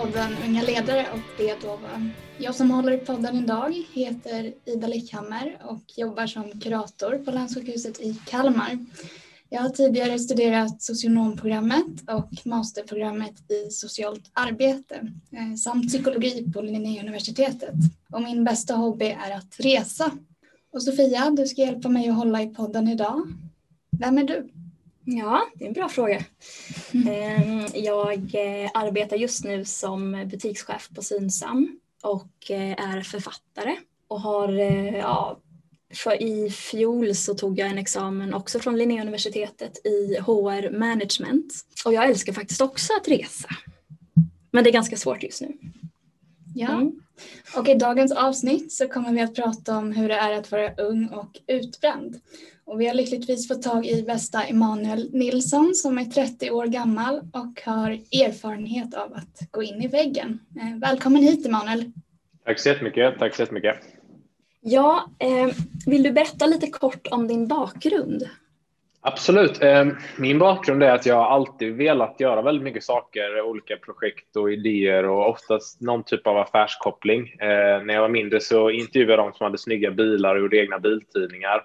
podden Unga ledare och Ledova. Jag som håller i podden idag heter Ida Lickhammer och jobbar som kurator på Länssjukhuset i Kalmar. Jag har tidigare studerat socionomprogrammet och masterprogrammet i socialt arbete eh, samt psykologi på Linnéuniversitetet. Och min bästa hobby är att resa. Och Sofia, du ska hjälpa mig att hålla i podden idag. Vem är du? Ja, det är en bra fråga. Mm. Jag eh, arbetar just nu som butikschef på Synsam och eh, är författare och har, ja, för i fjol så tog jag en examen också från Linnéuniversitetet i HR management och jag älskar faktiskt också att resa. Men det är ganska svårt just nu. Ja, mm. Och i dagens avsnitt så kommer vi att prata om hur det är att vara ung och utbränd. Och vi har lyckligtvis fått tag i bästa Emanuel Nilsson som är 30 år gammal och har erfarenhet av att gå in i väggen. Eh, välkommen hit Emanuel. Tack så jättemycket. Tack så jättemycket. Ja, eh, vill du berätta lite kort om din bakgrund? Absolut. Ehm, min bakgrund är att jag alltid velat göra väldigt mycket saker, olika projekt och idéer och oftast någon typ av affärskoppling. Ehm, när jag var mindre så intervjuade jag de som hade snygga bilar och gjorde egna biltidningar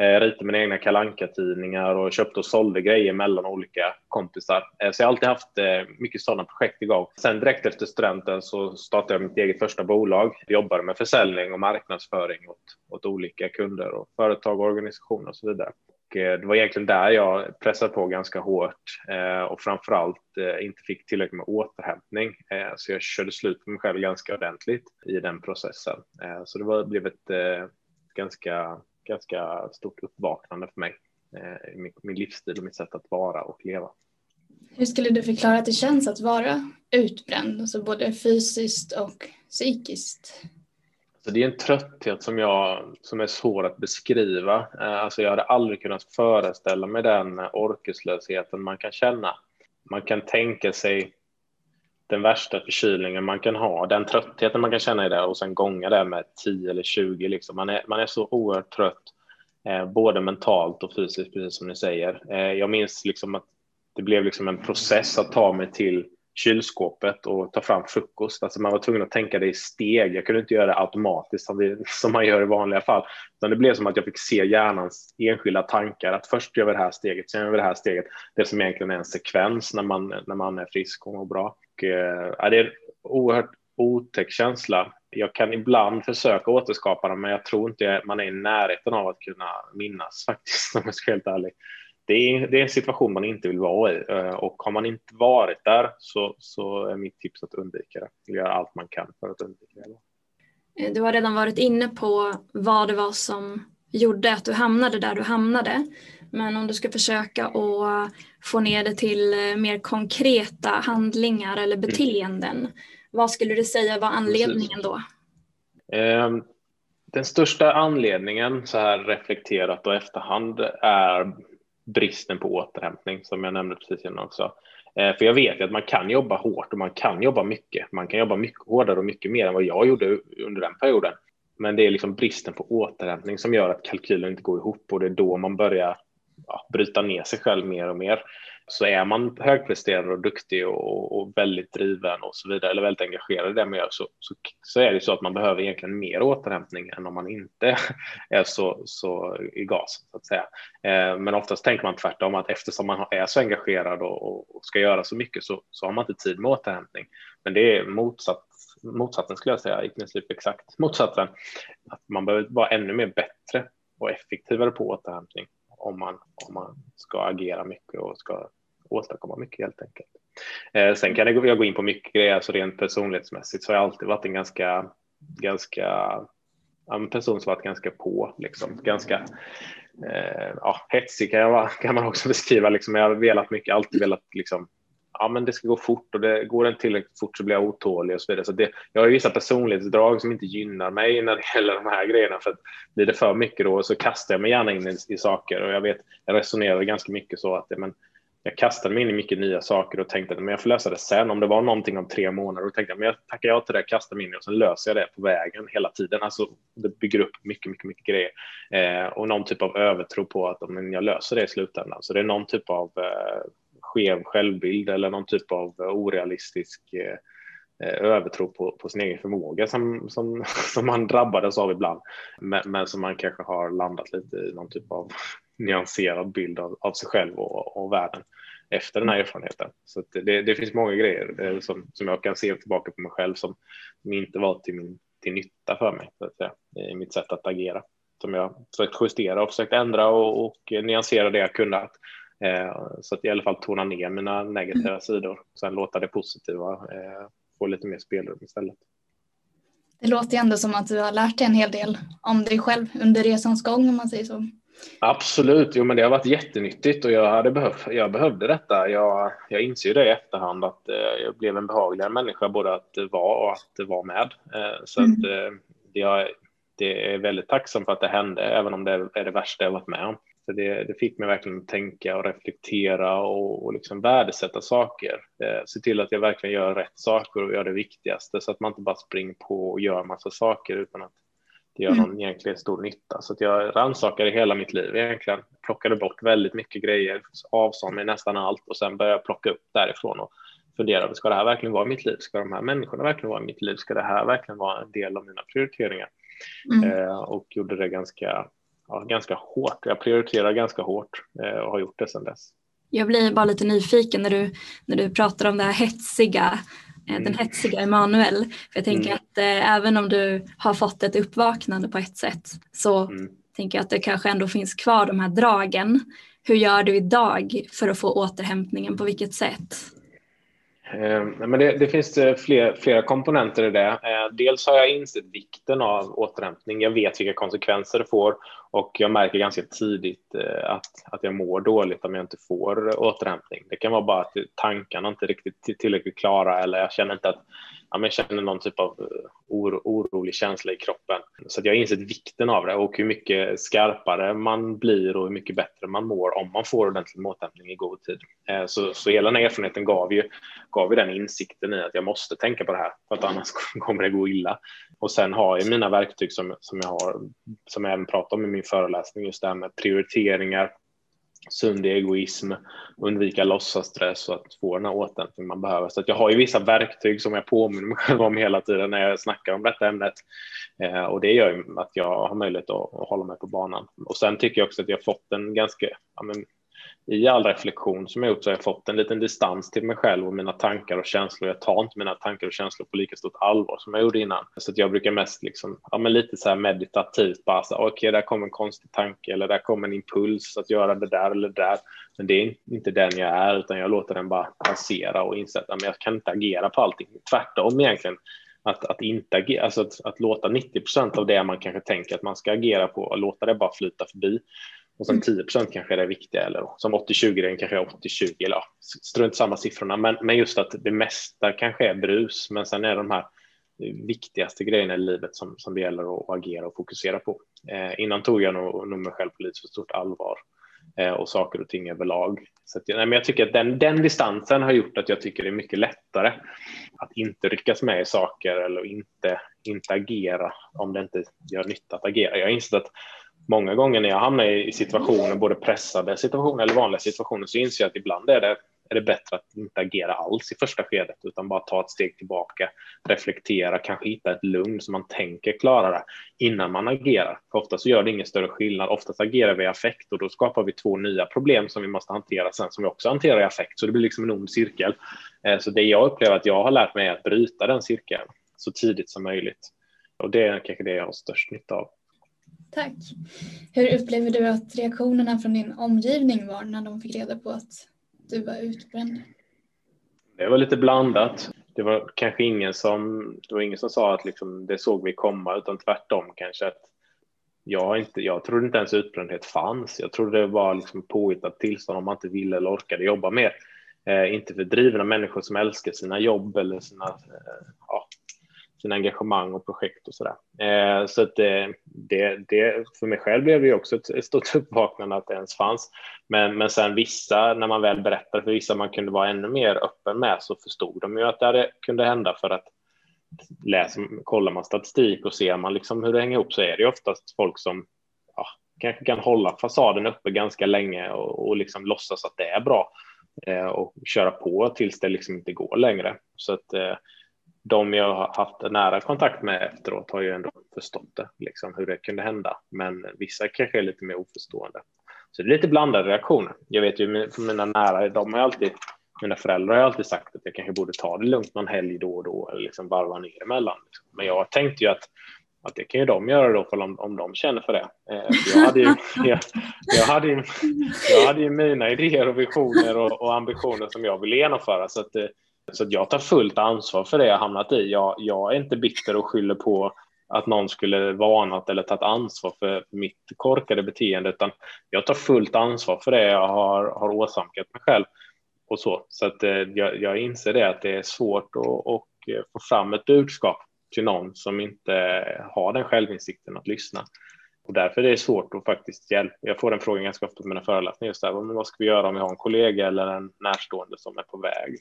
ehm, ritade mina egna kalanka tidningar och köpte och sålde grejer mellan olika kompisar. Så jag har alltid haft mycket sådana projekt igång. Sen direkt efter studenten så startade jag mitt eget första bolag. Jag jobbade med försäljning och marknadsföring åt, åt olika kunder och företag och organisationer och så vidare. Eh, det var egentligen där jag pressade på ganska hårt eh, och framförallt eh, inte fick tillräckligt med återhämtning. Så jag körde slut på mig själv ganska ordentligt i den processen. Så det var, blev ett ganska ganska stort uppvaknande för mig. Min, min livsstil och mitt sätt att vara och leva. Hur skulle du förklara att det känns att vara utbränd, alltså både fysiskt och psykiskt? Alltså det är en trötthet som, jag, som är svår att beskriva. Eh, alltså jag hade aldrig kunnat föreställa mig den orkeslösheten man kan känna. Man kan tänka sig den värsta förkylningen man kan ha, den tröttheten man kan känna i det och sen gånga det med 10 eller 20. Liksom. Man, är, man är så oerhört trött, eh, både mentalt och fysiskt, precis som ni säger. Eh, jag minns liksom att det blev liksom en process att ta mig till kylskåpet och ta fram frukost. Alltså man var tvungen att tänka det i steg. Jag kunde inte göra det automatiskt som, det, som man gör i vanliga fall. Utan det blev som att jag fick se hjärnans enskilda tankar. Att först gör vi det här steget, sen gör vi det här steget. Det som egentligen är en sekvens när man, när man är frisk och mår bra. Och, äh, det är en oerhört otäck känsla. Jag kan ibland försöka återskapa den, men jag tror inte man är i närheten av att kunna minnas faktiskt, om jag ska vara helt ärlig det är, det är en situation man inte vill vara i eh, och har man inte varit där så, så är mitt tips att undvika det. Göra allt man kan för att undvika det. Eh, du har redan varit inne på vad det var som gjorde att du hamnade där du hamnade. Men om du ska försöka att få ner det till eh, mer konkreta handlingar eller mm. beteenden, mm. vad skulle du säga var anledningen då? Den största anledningen så här reflekterat och efterhand är bristen på återhämtning som jag nämnde precis innan också. Eh, för jag vet ju att man kan jobba hårt och man kan jobba mycket. Man kan jobba mycket hårdare och mycket mer än vad jag gjorde under den perioden. Men det är liksom bristen på återhämtning som gör att kalkylen inte går ihop och det är då man börjar ja, bryta ner sig själv mer och mer. Så är man högpresterande och duktig och, och, väldigt driven och så vidare, eller väldigt engagerad i det man gör, så, så, så, är det så att man behöver egentligen mer återhämtning än om man inte är så, så i gas, så att säga. Eh, men oftast tänker man tvärtom, att eftersom man är så engagerad och, och ska göra så mycket så, så har man inte tid med återhämtning. Men det är motsatt motsatsen skulle jag säga, i princip exakt motsatsen. Att man behöver vara ännu mer bättre och effektivare på återhämtning om man, om man ska agera mycket och ska åstadkomma mycket helt enkelt. Eh, sen kan jag gå in på mycket grejer, alltså rent personlighetsmässigt så har jag alltid varit en ganska, ganska en person som varit ganska på, liksom, ganska eh, ja, hetsig kan, jag, kan man också beskriva. Liksom. Jag har velat mycket, alltid velat liksom, ja, men det ska gå fort och det går inte tillräckligt fort så blir jag otålig och så vidare. Så det, jag har vissa personlighetsdrag som inte gynnar mig när det gäller de här grejerna. För att blir det för mycket då så kastar jag mig gärna in i, i saker och jag vet, jag resonerar ganska mycket så att men, jag kastade mig in i mycket nya saker och tänkte att men jag får lösa det sen. Om det var någonting om tre månader, då tänkte jag men jag tackar ja till det, kastar mig in i och sen löser jag det på vägen hela tiden. Alltså det bygger upp mycket, mycket, mycket grejer eh, och någon typ av övertro på att men jag löser det i slutändan. Så det är någon typ av eh, skev självbild eller någon typ av orealistisk eh, eh, övertro på, på sin egen förmåga som, som, som man drabbades av ibland. Men, men som man kanske har landat lite i någon typ av nyanserad bild av, av sig själv och, och världen efter den här erfarenheten. Så det, det finns många grejer eh, som, som jag kan se tillbaka på mig själv som, som inte var till, min, till nytta för mig så att säga, i mitt sätt att agera. Som jag försökt justera och försökt ändra och, och nyansera det jag kunnat. Eh, så att i alla fall tona ner mina negativa mm. sidor. Sen låta det positiva eh, få lite mer spelrum istället. Det låter ju ändå som att du har lärt dig en hel del om dig själv under resans gång om man säger så. Absolut, jo men det har varit jättenyttigt och jag, hade behövt, jag behövde detta. Jag, jag inser det i efterhand att eh, jag blev en behagligare människa både att vara och att vara med. Så mm. att, jag, det är väldigt tacksam för att det hände, även om det är det värsta jag varit med om. Så det, det fick mig verkligen att tänka och reflektera och, och liksom värdesätta saker. Eh, se till att jag verkligen gör rätt saker och gör det viktigaste så att man inte bara springer på och gör massa saker utan att det gör någon mm. egentligen stor nytta. Så att jag rannsakade hela mitt liv egentligen. Plockade bort väldigt mycket grejer, avsade mig nästan allt och sen började jag plocka upp därifrån och funderade, ska det här verkligen vara mitt liv? Ska de här människorna verkligen vara mitt liv? Ska det här verkligen vara en del av mina prioriteringar? Mm. Eh, och gjorde det ganska, ja, ganska hårt. Jag prioriterar ganska hårt eh, och har gjort det sedan dess. Jag blir bara lite nyfiken när du, när du pratar om det här hetsiga Eh, den mm. hetsiga Emanuel. För jag tänker mm. att eh, även om du har fått ett uppvaknande på ett sätt så mm. tänker jag att det kanske ändå finns kvar de här dragen. Hur gör du idag för att få återhämtningen? På vilket sätt? Eh, men det, det finns eh, fler, flera komponenter i det. Eh, dels har jag insett vikten av återhämtning. Jag vet vilka konsekvenser det får och jag märker ganska tidigt eh, att, att jag mår dåligt om jag inte får återhämtning. Det kan vara bara att tankarna inte riktigt tillräckligt klara eller jag känner inte att ja, men jag känner någon typ av eh, oro, orolig känsla i kroppen. Så jag har insett vikten av det och hur mycket skarpare man blir och hur mycket bättre man mår om man får ordentlig måltämpning i god tid. Eh, så, så hela den här erfarenheten gav ju, gav ju den insikten i att jag måste tänka på det här för att annars kommer det gå illa. Och sen har jag mina verktyg som, som jag har, som jag även pratar om i min föreläsning, just det här med prioriteringar, sund egoism, undvika låtsasstress och att få den här återhämtningen man behöver. Så jag har ju vissa verktyg som jag påminner mig själv om hela tiden när jag snackar om detta ämnet. Eh, och det gör ju att jag har möjlighet att, att, hålla mig på banan. Och sen tycker jag också att jag fått en ganska, ja, men, i all reflektion som jag gjort så har jag fått en liten distans till mig själv och mina tankar och känslor. Jag tar inte mina tankar och känslor på lika stort allvar som jag gjorde innan. Så att jag brukar mest liksom, ja, men lite så här meditativt bara så okej, okay, där kom en konstig tanke eller där kom en impuls att göra det där eller det där. Men det är inte den jag är, utan jag låter den bara passera och inse att jag kan inte agera på allting. Tvärtom egentligen. Att, att, inte agera, alltså att, att låta 90 procent av det man kanske tänker att man ska agera på, och låta det bara flyta förbi och sen 10 mm. procent kanske är det viktiga eller som 80-20 den kanske är 80-20 eller ja, strunt samma siffrorna. Men, men just att det mesta kanske är brus, men sen är de här viktigaste grejerna i livet som, som det gäller att agera och fokusera på. Eh, innan tog jag nog, nog mig själv på lite för stort allvar eh, och saker och ting överlag. Så att, nej, men jag tycker att den, den distansen har gjort att jag tycker det är mycket lättare att inte ryckas med i saker eller inte, inte agera om det inte gör nytta att agera. Jag har insett att många gånger när jag hamnar i situationer, både pressade situationer eller vanliga situationer, så inser jag att ibland är det, är det bättre att inte agera alls i första skedet, utan bara ta ett steg tillbaka, reflektera, kanske hitta ett lugn så man tänker klara det innan man agerar. För ofta så gör det ingen större skillnad. Oftast agerar vi i affekt och då skapar vi två nya problem som vi måste hantera sen, som vi också hanterar i affekt. Så det blir liksom en ond cirkel. Eh, så det jag upplever att jag har lärt mig är att bryta den cirkeln så tidigt som möjligt. Och det är kanske det jag har störst nytta av. Tack. Hur upplever du att reaktionerna från din omgivning var när de fick reda på att du var utbränd? Det var lite blandat. Det var kanske ingen som, det var ingen som sa att liksom, det såg vi komma, utan tvärtom kanske att jag, inte, jag trodde inte ens utbrändhet fanns. Jag trodde det var liksom påhittat tillstånd om man inte ville eller orkade jobba mer. Eh, inte för drivna människor som älskar sina jobb eller sina eh, ja, sina engagemang och projekt och sådär. Eh, så att det, det, det, för mig själv blev det ju också ett, ett stort uppvaknande att det ens fanns. Men, men sen vissa, när man väl berättade för vissa man kunde vara ännu mer öppen med så förstod de ju att det hade, kunde hända för att läser, kollar man statistik och ser man liksom hur det hänger ihop så är det oftast folk som ja, kanske kan hålla fasaden uppe ganska länge och, och liksom låtsas att det är bra eh, och köra på tills det liksom inte går längre. Så att eh, de jag har haft nära kontakt med efteråt har ju ändå förstått det, liksom hur det kunde hända. Men vissa kanske är lite mer oförstående. Så det är lite blandade reaktioner. Jag vet ju för mina nära, de har alltid, mina föräldrar har alltid sagt att jag kanske borde ta det lugnt någon helg då och då eller liksom varva ner emellan. Men jag tänkte ju att att det kan ju de göra då om, om de känner för det. Eh, jag, hade ju, jag, jag, hade ju, jag hade ju mina idéer och visioner och, och ambitioner som jag ville genomföra så att, eh, så att jag tar fullt ansvar för det jag hamnat i. Jag, jag är inte bitter och skyller på att någon skulle varnat eller tagit ansvar för mitt korkade beteende utan jag tar fullt ansvar för det jag har, har åsamkat mig själv. Och så så att, eh, jag, jag inser det att det är svårt att och eh, få fram ett budskap till någon som inte har den självinsikten att lyssna. Och därför är det svårt att faktiskt hjälpa. Jag får den frågan ganska ofta på mina föreläsningar just där. Vad ska vi göra om vi har en kollega eller en närstående som är på väg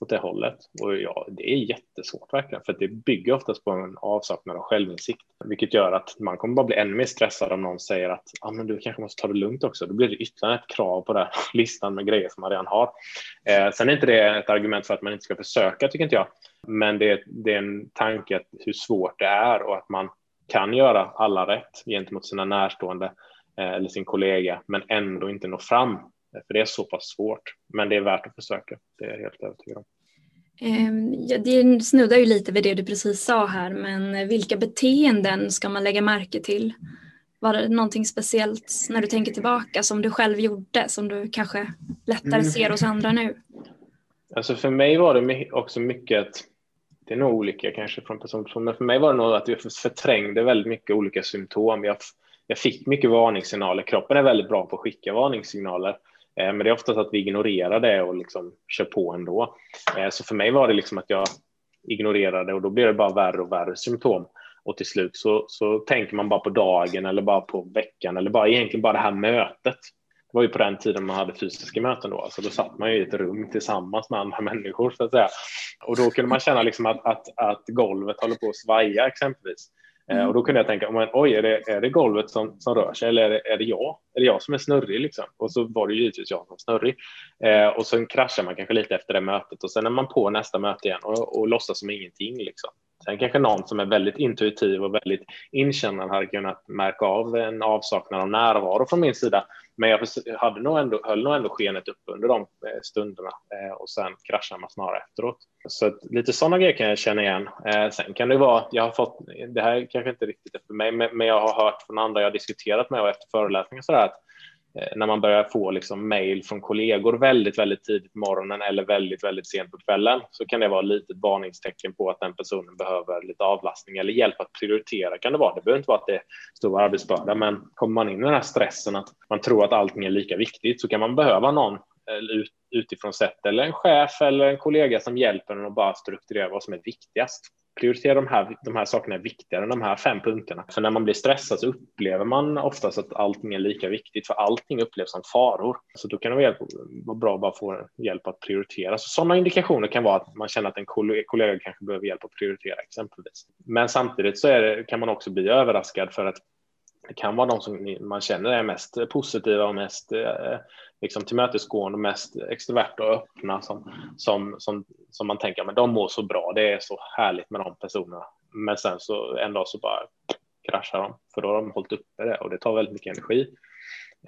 åt det hållet? Och ja, det är jättesvårt verkligen, för det bygger oftast på en avsaknad av självinsikt, vilket gör att man kommer bara bli ännu mer stressad om någon säger att ah, men du kanske måste ta det lugnt också. Då blir det ytterligare ett krav på den listan med grejer som man redan har. Eh, sen är inte det ett argument för att man inte ska försöka, tycker inte jag. Men det är, det är en tanke att hur svårt det är och att man kan göra alla rätt gentemot sina närstående eh, eller sin kollega, men ändå inte nå fram. För det är så pass svårt, men det är värt att försöka. Det är jag helt övertygad om. Ehm, ja, det snuddar ju lite vid det du precis sa här, men vilka beteenden ska man lägga märke till? Var det någonting speciellt när du tänker tillbaka som du själv gjorde som du kanske lättare mm. ser hos andra nu? Alltså för mig var det också mycket att det är nog olika kanske från person till person, men för mig var det nog att jag förträngde väldigt mycket olika symptom. Jag, jag fick mycket varningssignaler. Kroppen är väldigt bra på att skicka varningssignaler, Eh, men det är oftast att vi ignorerar det och liksom kör på ändå. Eh, så för mig var det liksom att jag ignorerade och då blir det bara värre och värre symptom. Och till slut så, så tänker man bara på dagen eller bara på veckan eller bara egentligen bara det här mötet det var ju på den tiden man hade fysiska möten då, alltså då satt man ju i ett rum tillsammans med andra människor så att säga. Och då kunde man känna liksom att, att, att golvet håller på att svaja exempelvis. Mm. och då kunde jag tänka, men, oj, är det, är det golvet som, som rör sig eller är det, är det jag? Är det jag som är snurrig? Liksom? Och så var det givetvis jag som var snurrig. Eh, och sen kraschar man kanske lite efter det mötet och sen är man på nästa möte igen och, och låtsas som ingenting. Liksom. Sen kanske någon som är väldigt intuitiv och väldigt inkännande hade kunnat märka av en avsaknad av närvaro från min sida. Men jag hade nog ändå, höll nog ändå skenet upp under de eh, stunderna eh, och sen kraschar man snarare efteråt. Så lite sådana grejer kan jag känna igen. Eh, sen kan det vara, jag har fått, det här kanske inte riktigt är för mig, men jag har hört från andra jag har diskuterat med och efter föreläsningar sådär att Eh, när man börjar få liksom från kollegor väldigt, väldigt tidigt på morgonen eller väldigt, väldigt sent på kvällen så kan det vara ett litet varningstecken på att den personen behöver lite avlastning eller hjälp att prioritera kan det vara. Det behöver inte vara att det är stor arbetsbörda, men kommer man in i den här stressen att man tror att allting är lika viktigt så kan man behöva någon eh, utifrån sett eller en chef eller en kollega som hjälper en att bara strukturera vad som är viktigast prioritera de här, de här sakerna är viktigare än de här fem punkterna. För när man blir stressad så upplever man oftast att allting är lika viktigt, för allting upplevs som faror. Så då kan det vara bra att bara få hjälp att prioritera. Så sådana indikationer kan vara att man känner att en kollega kanske behöver hjälp att prioritera exempelvis. Men samtidigt så det, kan man också bli överraskad för att det kan vara de som man känner är mest positiva och mest eh, liksom tillmötesgående, mest extroverta och öppna som, som, som, som man tänker, men de mår så bra, det är så härligt med de personerna. Men sen så en dag så bara kraschar de, för då har de hållit uppe det och det tar väldigt mycket energi.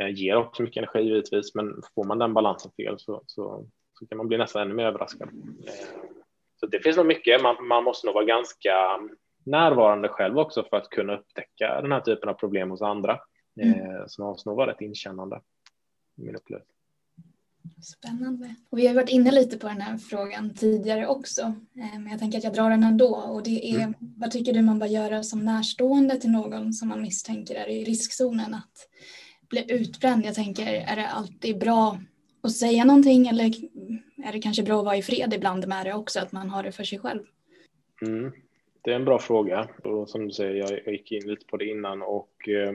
Eh, ger också mycket energi givetvis, men får man den balansen fel så, så, så kan man bli nästan ännu mer överraskad. Eh, så det finns nog mycket, man, man måste nog vara ganska närvarande själv också för att kunna upptäcka den här typen av problem hos andra. Mm. Eh, så man måste nog vara rätt inkännande, min upplevelse. Spännande. Och vi har varit inne lite på den här frågan tidigare också, eh, men jag tänker att jag drar den ändå. Och det är, mm. vad tycker du man bör göra som närstående till någon som man misstänker är i riskzonen att bli utbränd? Jag tänker, är det alltid bra att säga någonting eller är det kanske bra att vara i fred ibland med det också, att man har det för sig själv? Mm. Det är en bra fråga och som du säger, jag gick in lite på det innan och eh,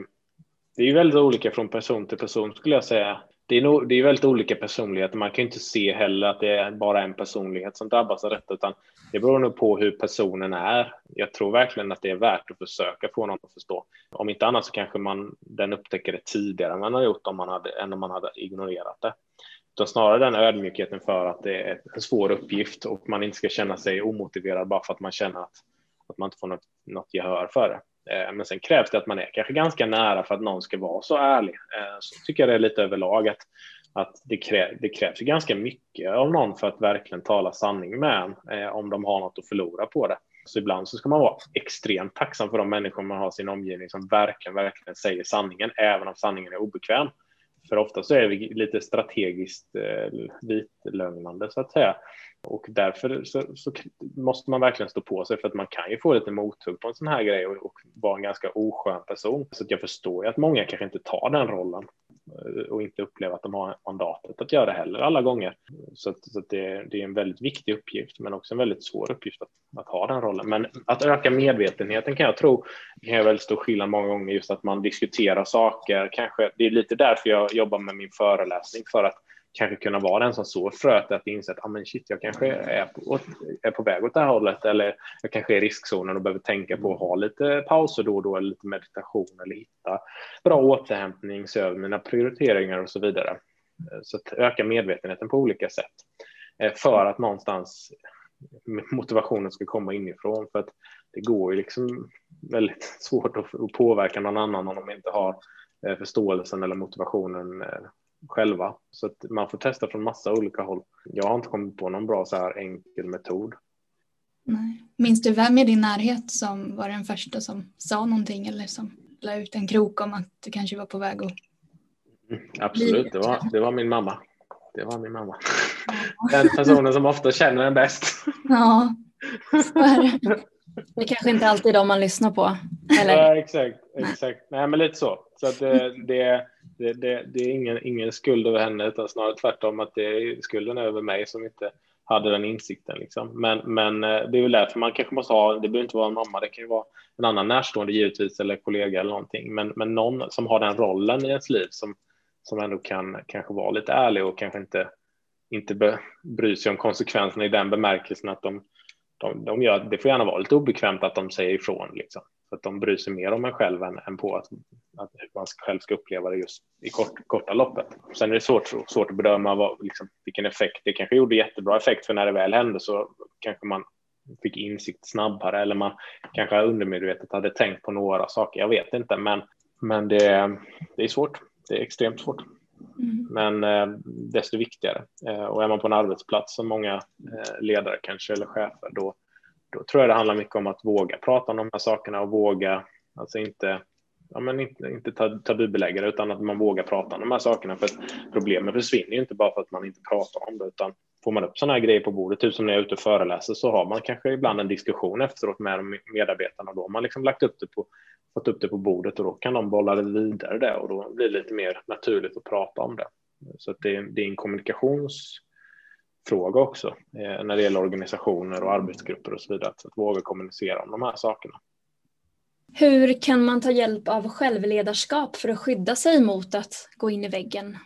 det är ju väldigt olika från person till person skulle jag säga. Det är, nog, det är väldigt olika personligheter. Man kan inte se heller att det är bara en personlighet som drabbas av detta, utan det beror nog på hur personen är. Jag tror verkligen att det är värt att försöka få någon att förstå. Om inte annat så kanske man den upptäcker det tidigare än man har gjort om man hade, än om man hade ignorerat det. Utan snarare den ödmjukheten för att det är en svår uppgift och man inte ska känna sig omotiverad bara för att man känner att, att man inte får något, något gehör för det. Eh, men sen krävs det att man är kanske ganska nära för att någon ska vara så ärlig. Eh, så tycker jag det är lite överlag att, att det, krä, det krävs ganska mycket av någon för att verkligen tala sanning med en eh, om de har något att förlora på det. Så ibland så ska man vara extremt tacksam för de människor man har i sin omgivning som verkligen, verkligen säger sanningen, även om sanningen är obekväm. För ofta så är vi lite strategiskt eh, vitlögnande så att säga. Och därför så, så, måste man verkligen stå på sig för att man kan ju få lite mothugg på en sån här grej och, och vara en ganska oskön person. Så jag förstår ju att många kanske inte tar den rollen. Eh, och inte uppleva att de har mandatet att göra det heller alla gånger. Så, att, så att det, det, är en väldigt viktig uppgift, men också en väldigt svår uppgift att, att, ha den rollen. Men att öka medvetenheten kan jag tro kan göra väldigt stor skillnad många gånger, just att man diskuterar saker. Kanske, det är lite därför jag jobbar med min föreläsning, för att kanske kunna vara den som sår fröet att inse att ah, men shit, jag kanske är på, är på väg åt det här hållet eller jag kanske är i riskzonen och behöver tänka på att ha lite pauser då och då eller lite meditation eller hitta bra återhämtning, se över mina prioriteringar och så vidare. Så att öka medvetenheten på olika sätt eh, för att någonstans motivationen ska komma inifrån för att det går ju liksom väldigt svårt att påverka någon annan om de inte har eh, förståelsen eller motivationen eh, själva. Så att man får testa från massa olika håll. Jag har inte kommit på någon bra så här enkel metod. Nej. Minns du vem i din närhet som var den första som sa någonting eller som la ut en krok om att du kanske var på väg att mm, Absolut, det var, det var min mamma. Det var min mamma. Ja. Den personen som ofta känner en bäst. Ja, så är det. Det är kanske inte alltid är de man lyssnar på. Eller? Ja, exakt, exakt. Nej, men lite så. Så att det, det, det, det, är ingen, ingen skuld över henne, utan snarare tvärtom att det är skulden över mig som inte hade den insikten. Liksom. Men, men eh, det är väl därför man kanske måste ha, det behöver inte vara en mamma, det kan ju vara en annan närstående givetvis, eller kollega eller någonting, men, men någon som har den rollen i ens liv som, som ändå kan kanske vara lite ärlig och kanske inte, inte bry sig om konsekvenserna i den bemärkelsen att de, de, de gör, det får gärna vara lite obekvämt att de säger ifrån. Liksom. Så att de bryr sig mer om en själv än, än på att, att man själv ska uppleva det just i kort, korta loppet. Sen är det svårt, svårt att bedöma vad, liksom, vilken effekt. Det kanske gjorde jättebra effekt för när det väl hände så kanske man fick insikt snabbare eller man kanske undermedvetet hade tänkt på några saker. Jag vet inte, men, men det, det är svårt. Det är extremt svårt. Mm. Men eh, desto viktigare. Eh, och är man på en arbetsplats som många eh, ledare kanske eller chefer, då, då tror jag det handlar mycket om att våga prata om de här sakerna och våga, alltså inte, ja, men inte, inte tabubelägga det, utan att man vågar prata om de här sakerna. För att problemen försvinner ju inte bara för att man inte pratar om det, utan får man upp sådana här grejer på bordet, typ som när jag är ute och föreläser, så har man kanske ibland en diskussion efteråt med medarbetarna. Då har man liksom lagt upp det på, fått upp det på bordet och då kan de bolla det vidare där och då blir det lite mer naturligt att prata om det. Så att det, det är en kommunikations fråga också eh, när det gäller organisationer och arbetsgrupper och så vidare. Att, att våga kommunicera om de här sakerna. Hur kan man ta hjälp av självledarskap för att skydda sig mot att gå in i väggen?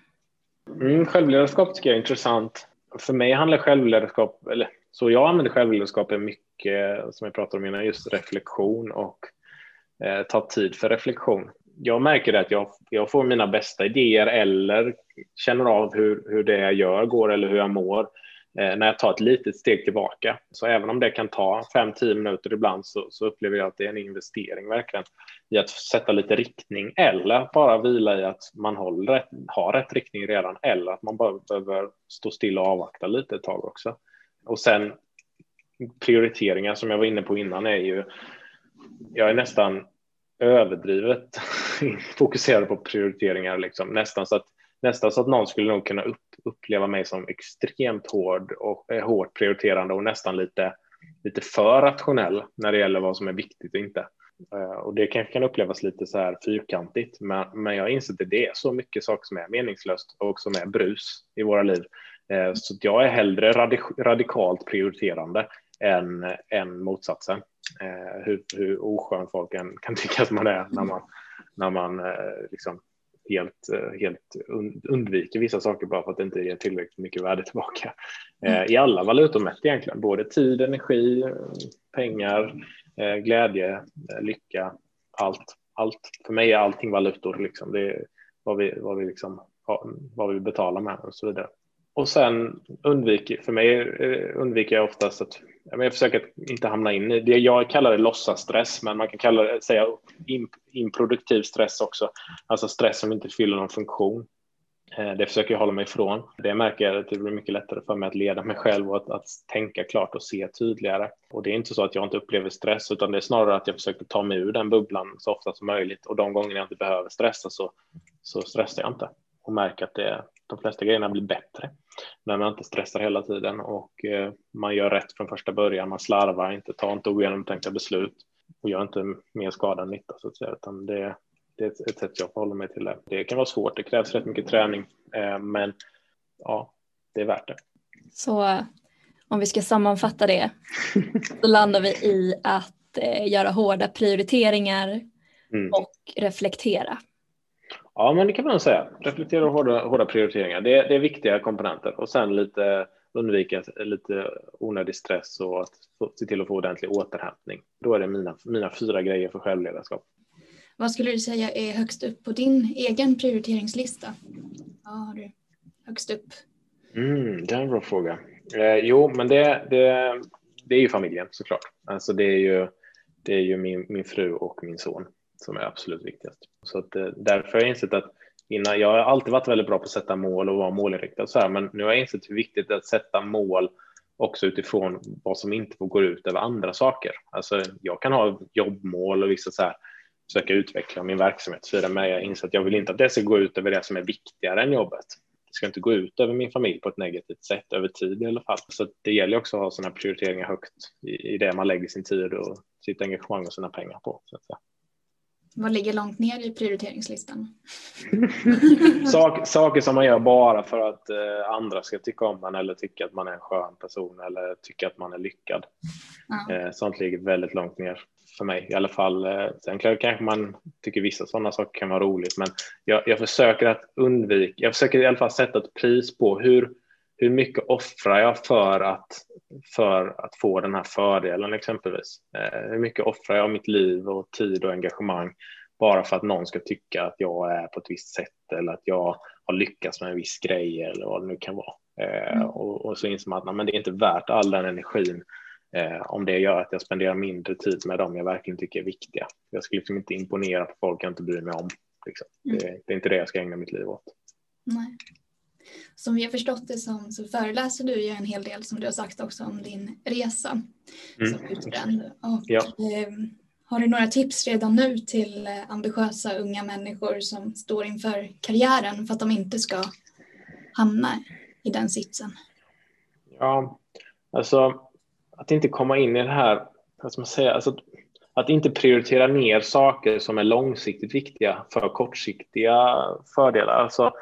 Mm, självledarskap tycker jag är intressant. För mig handlar självledarskap, eller så jag använder självledarskap är mycket, som jag pratade om innan, just reflektion och eh, ta tid för reflektion. Jag märker att jag, jag får mina bästa idéer eller känner av hur, hur det jag gör går eller hur jag mår Eh, Eh, när jag tar ett litet steg tillbaka. Så även om det kan ta 5-10 minuter ibland så, så, upplever jag att det är en investering verkligen i att sätta lite riktning eller bara vila i att man håller rätt, har rätt riktning redan eller att man bara behöver stå still och avvakta lite ett tag också. Och sen prioriteringar som jag var inne på innan är ju, jag är nästan överdrivet fokuserad på prioriteringar, liksom. nästan så att nästan så att någon skulle nog kunna upp, uppleva mig som extremt hård och eh, hårt prioriterande och nästan lite, lite för rationell när det gäller vad som är viktigt och inte. Eh, och det kanske kan upplevas lite så här fyrkantigt, men, men jag inser att det är så mycket saker som är meningslöst och som är brus i våra liv. Eh, så jag är hellre radikalt prioriterande än, än motsatsen. Eh, hur, hur oskön folk än kan tycka att man är när man, när man eh, liksom helt, eh, helt undviker vissa saker bara för att det inte ger tillräckligt mycket värde tillbaka. Eh, mm. I alla valutor mätt egentligen, både tid, energi, pengar, eh, glädje, lycka, allt. allt. För mig är allting valutor, liksom. det är vad vi, vad vi, liksom, vad vi betalar med och så vidare och sen undviker, för mig eh, undviker jag oftast att jag försöker att inte hamna in i det. Jag kallar det låtsasstress, men man kan kalla det, säga improduktiv stress också. Alltså stress som inte fyller någon funktion. Eh, det försöker jag hålla mig ifrån. Det märker jag att det blir mycket lättare för mig att leda mig själv och att, att, tänka klart och se tydligare. Och det är inte så att jag inte upplever stress, utan det är snarare att jag försöker ta mig ur den bubblan så ofta som möjligt. Och de gånger jag inte behöver stressa så, så stressar jag inte och märker att det, de flesta grejerna blir bättre när man inte stressar hela tiden och eh, man gör rätt från första början. Man slarvar inte, tar inte ogenomtänkta beslut och gör inte mer skada än nytta så att säga, utan det, det är ett, ett sätt jag förhåller mig till det. Det kan vara svårt, det krävs rätt mycket träning, eh, men ja, det är värt det. Så om vi ska sammanfatta det så landar vi i att eh, göra hårda prioriteringar mm. och reflektera. Ja, men det kan man säga. Reflektera och hårda, hårda prioriteringar. Det, det, är viktiga komponenter och sen lite undvika lite onödig stress och att få, se till att få ordentlig återhämtning. Då är det mina, mina fyra grejer för självledarskap. Vad skulle du säga är högst upp på din egen prioriteringslista? Vad har du högst upp? Mm, det är en bra fråga. Eh, jo, men det, det, det är ju familjen såklart. Alltså det är ju, det är ju min, min fru och min son som är absolut viktigast. Så att, eh, därför har jag insett att innan, jag har alltid varit väldigt bra på att sätta mål och vara målinriktad så här, men nu har jag insett hur viktigt det är att sätta mål också utifrån vad som inte får gå ut över andra saker. Alltså, jag kan ha jobbmål och vissa så här, försöka utveckla min verksamhet så men jag inser att jag vill inte att det ska gå ut över det som är viktigare än jobbet. Det ska inte gå ut över min familj på ett negativt sätt över tid i alla fall. Så det gäller också att ha sådana prioriteringar högt i, i det man lägger sin tid och sitt engagemang och sina pengar på. Så att säga. Vad ligger långt ner i prioriteringslistan? Sak, saker som man gör bara för att eh, andra ska tycka om en eller tycka att man är en skön person eller tycka att man är lyckad. Ja. Eh, sånt ligger väldigt långt ner för mig i alla fall. Eh, sen kanske man tycker vissa sådana saker kan vara roligt, men jag, jag försöker att undvika. Jag försöker i alla fall sätta ett pris på hur hur mycket offrar jag för att, för att få den här fördelen exempelvis? Eh, hur mycket offrar jag av mitt liv och tid och engagemang bara för att någon ska tycka att jag är på ett visst sätt eller att jag har lyckats med en viss grej eller vad det nu kan vara. Eh, mm. och, och, så inser man att nej, men det är inte värt all den energin eh, om det gör att jag spenderar mindre tid med dem jag verkligen tycker är viktiga. Jag ska liksom inte imponera på folk jag inte bryr mig om. Liksom. Mm. Det, det, är inte det jag ska ägna mitt liv åt. Nej som vi har förstått det som så föreläser du ju en hel del som du har sagt också om din resa mm. som utbränd. Och, ja. eh, har du några tips redan nu till eh, ambitiösa unga människor som står inför karriären för att de inte ska hamna i den sitsen? Ja, alltså att inte komma in i det här, vad ska man säga, alltså, att inte prioritera ner saker som är långsiktigt viktiga för kortsiktiga fördelar. Alltså,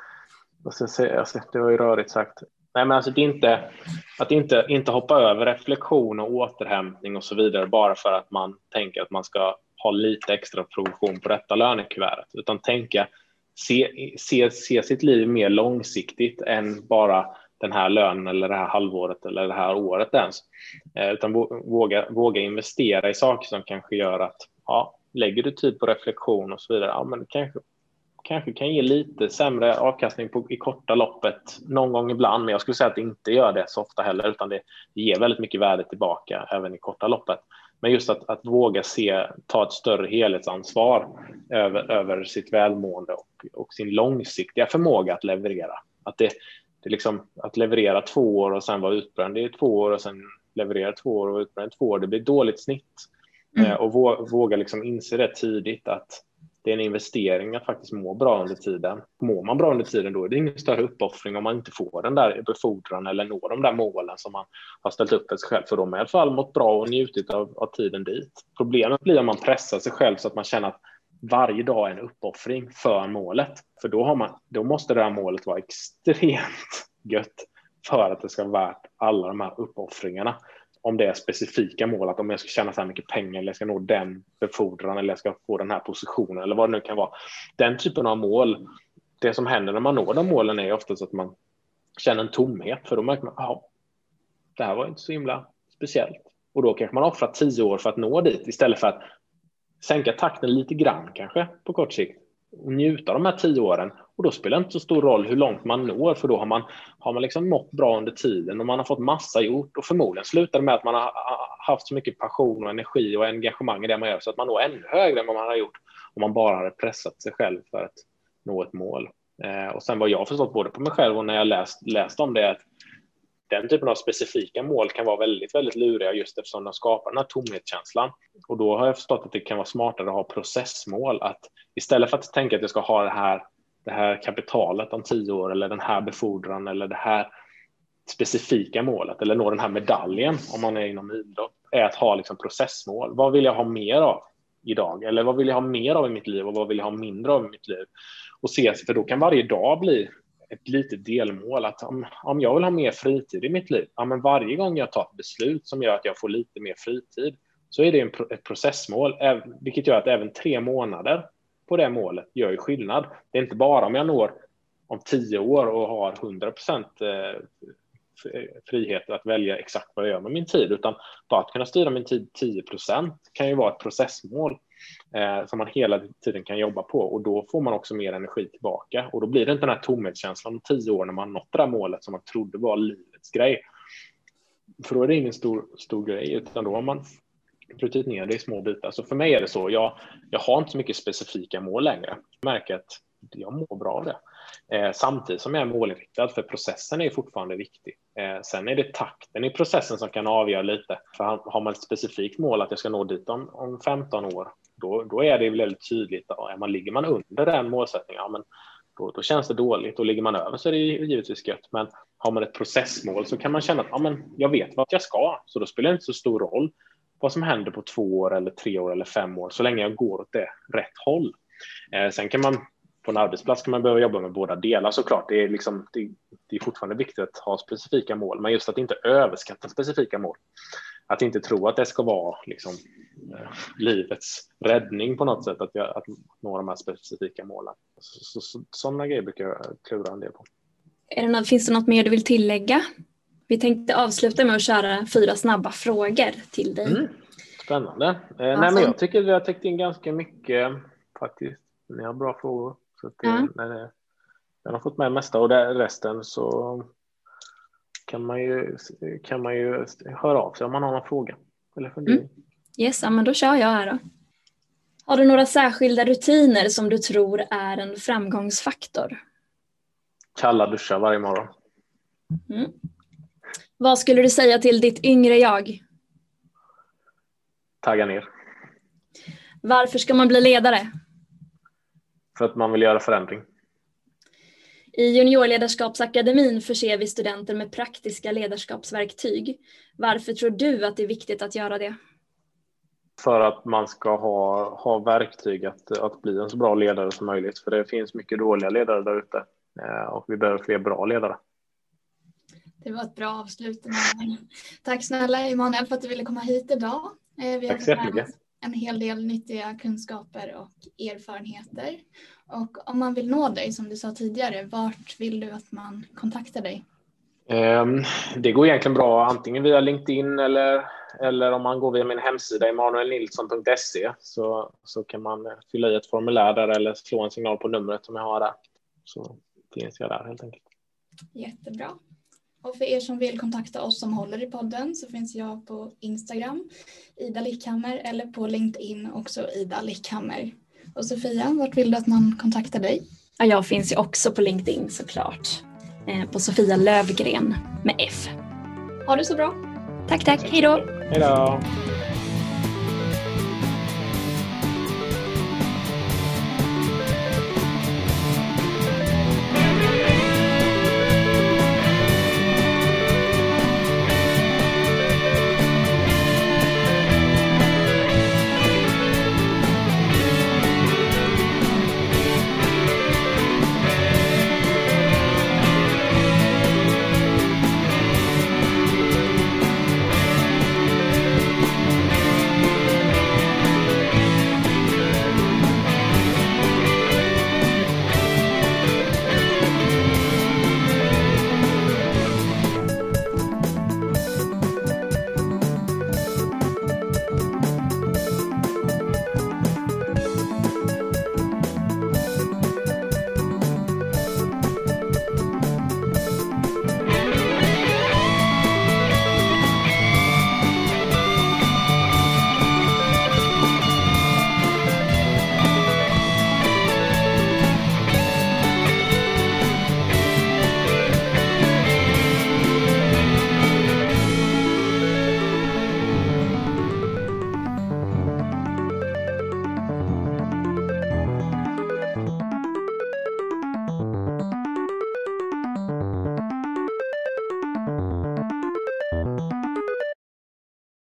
vad ska jag säga, alltså, det var ju rörigt sagt. Nej, men alltså, det är inte, att inte, inte hoppa över reflektion och återhämtning och så vidare bara för att man tänker att man ska ha lite extra provision på detta lönekuvertet, utan tänka, se, se, se sitt liv mer långsiktigt än bara den här lönen eller det här halvåret eller det här året ens. Eh, utan våga, våga investera i saker som kanske gör att ja, lägger du tid på reflektion och så vidare, ja, men kanske kanske kan ge lite sämre avkastning på, i korta loppet någon gång ibland, men jag skulle säga att det inte gör det så ofta heller, utan det, det ger väldigt mycket värde tillbaka även i korta loppet. Men just att, att våga se, ta ett större helhetsansvar över, över sitt välmående och, och sin långsiktiga förmåga att leverera. Att, det, det liksom, att leverera två år och sen vara utbränd i två år och sen leverera två år och vara utbränd i två år, det blir dåligt snitt. Mm. Eh, och våga liksom inse det tidigt att det är en investering att faktiskt må bra under tiden. Mår man bra under tiden då är det ingen större uppoffring om man inte får den där befordran eller når de där målen som man har ställt upp för sig själv. För då har man i alla fall mått bra och njutit av, av tiden dit. Problemet blir om man pressar sig själv så att man känner att varje dag är en uppoffring för målet. För då, har man, då måste det här målet vara extremt gött för att det ska vara värt alla de här uppoffringarna om det är specifika mål, att om jag ska tjäna så här mycket pengar eller jag ska nå den befordran eller jag ska få den här positionen eller vad det nu kan vara. Den typen av mål, det som händer när man når de målen är oftast att man känner en tomhet för då märker man, ja, det här var inte så himla speciellt. Och då kanske man offrar tio år för att nå dit istället för att sänka takten lite grann kanske på kort sikt och njuta av de här tio åren och då spelar det inte så stor roll hur långt man når, för då har man, har man liksom nått bra under tiden och man har fått massa gjort och förmodligen slutar det med att man har haft så mycket passion och energi och engagemang i det man gör så att man når ännu högre än vad man har gjort om man bara hade pressat sig själv för att nå ett mål. Eh, och sen vad jag har förstått både på mig själv och när jag läst, läst om det är att den typen av specifika mål kan vara väldigt, väldigt luriga just eftersom de skapar den här tomhetskänslan. Och då har jag förstått att det kan vara smartare att ha processmål. Att istället för att tänka att jag ska ha det här, det här kapitalet om tio år eller den här befordran eller det här specifika målet eller nå den här medaljen om man är inom idrott är att ha liksom processmål. Vad vill jag ha mer av idag? Eller vad vill jag ha mer av i mitt liv och vad vill jag ha mindre av i mitt liv? Och se, för då kan varje dag bli ett litet delmål att om, om jag vill ha mer fritid i mitt liv, ja, men varje gång jag tar ett beslut som gör att jag får lite mer fritid så är det en, ett processmål, vilket gör att även tre månader på det målet gör ju skillnad. Det är inte bara om jag når om tio år och har 100 procent eh, eh, frihet att välja exakt vad jag gör med min tid, utan bara att kunna styra min tid 10 procent kan ju vara ett processmål eh, som man hela tiden kan jobba på och då får man också mer energi tillbaka och då blir det inte den här tomhetskänslan om tio år när man nått det där målet som man trodde var livets grej. För då är det ingen stor, stor grej utan då har man brutit ner det i små bitar. Så för mig är det så. Jag, jag har inte så mycket specifika mål längre. Jag märker att jag mår bra av det. Eh, samtidigt som jag är målinriktad, för processen är fortfarande viktig. Eh, sen är det takten i processen som kan avgöra lite. För har man ett specifikt mål att jag ska nå dit om, om 15 år, då, då är det väldigt tydligt. Ja, man, ligger man under den målsättningen, ja, men då, då, känns det dåligt. Och ligger man över så är det givetvis gött. Men har man ett processmål så kan man känna att ja, men jag vet vart jag ska, så då spelar det inte så stor roll vad som händer på två år eller tre år eller fem år, så länge jag går åt det rätt håll. Eh, sen kan man på en arbetsplats kan man behöva jobba med båda delar såklart. Det är, liksom, det, det är fortfarande viktigt att ha specifika mål, men just att inte överskatta specifika mål. Att inte tro att det ska vara liksom, eh, livets räddning på något sätt, att, jag, att nå de här specifika målen. Så, så, så, sådana grejer brukar jag klura en del på. Är det något, finns det något mer du vill tillägga? Vi tänkte avsluta med att köra fyra snabba frågor till dig. Mm, spännande. Eh, alltså. nej, men jag tycker vi har täckt in ganska mycket faktiskt. Ni har bra frågor. Så att, ja. när jag har fått med mesta och det, resten så kan man, ju, kan man ju höra av sig om man har någon fråga eller fundering. Mm. Yes, men då kör jag här då. Har du några särskilda rutiner som du tror är en framgångsfaktor? Kalla duschar varje morgon. Mm. Vad skulle du säga till ditt yngre jag? Tagga ner. Varför ska man bli ledare? För att man vill göra förändring. I Juniorledarskapsakademin förser vi studenter med praktiska ledarskapsverktyg. Varför tror du att det är viktigt att göra det? För att man ska ha, ha verktyg att, att bli en så bra ledare som möjligt. För det finns mycket dåliga ledare där ute eh, och vi behöver fler bra ledare. Det var ett bra avslut. Tack snälla Emanuel för att du ville komma hit idag. Eh, vi Tack så jättemycket en hel del nyttiga kunskaper och erfarenheter. Och om man vill nå dig, som du sa tidigare, vart vill du att man kontaktar dig? Ehm, det går egentligen bra antingen via LinkedIn eller, eller om man går via min hemsida emanuelnilsson.se så, så kan man fylla i ett formulär där eller slå en signal på numret som jag har där. Så finns jag där helt enkelt. Jättebra. Och för er som vill kontakta oss som håller i podden så finns jag på Instagram, Ida Lickhammer, eller på LinkedIn också Ida Lickhammer. Och Sofia, vart vill du att man kontaktar dig? Ja, jag finns ju också på LinkedIn såklart. Eh, på Sofia Lövgren med F. Ha det så bra. Tack, tack. Hej då. Hej då.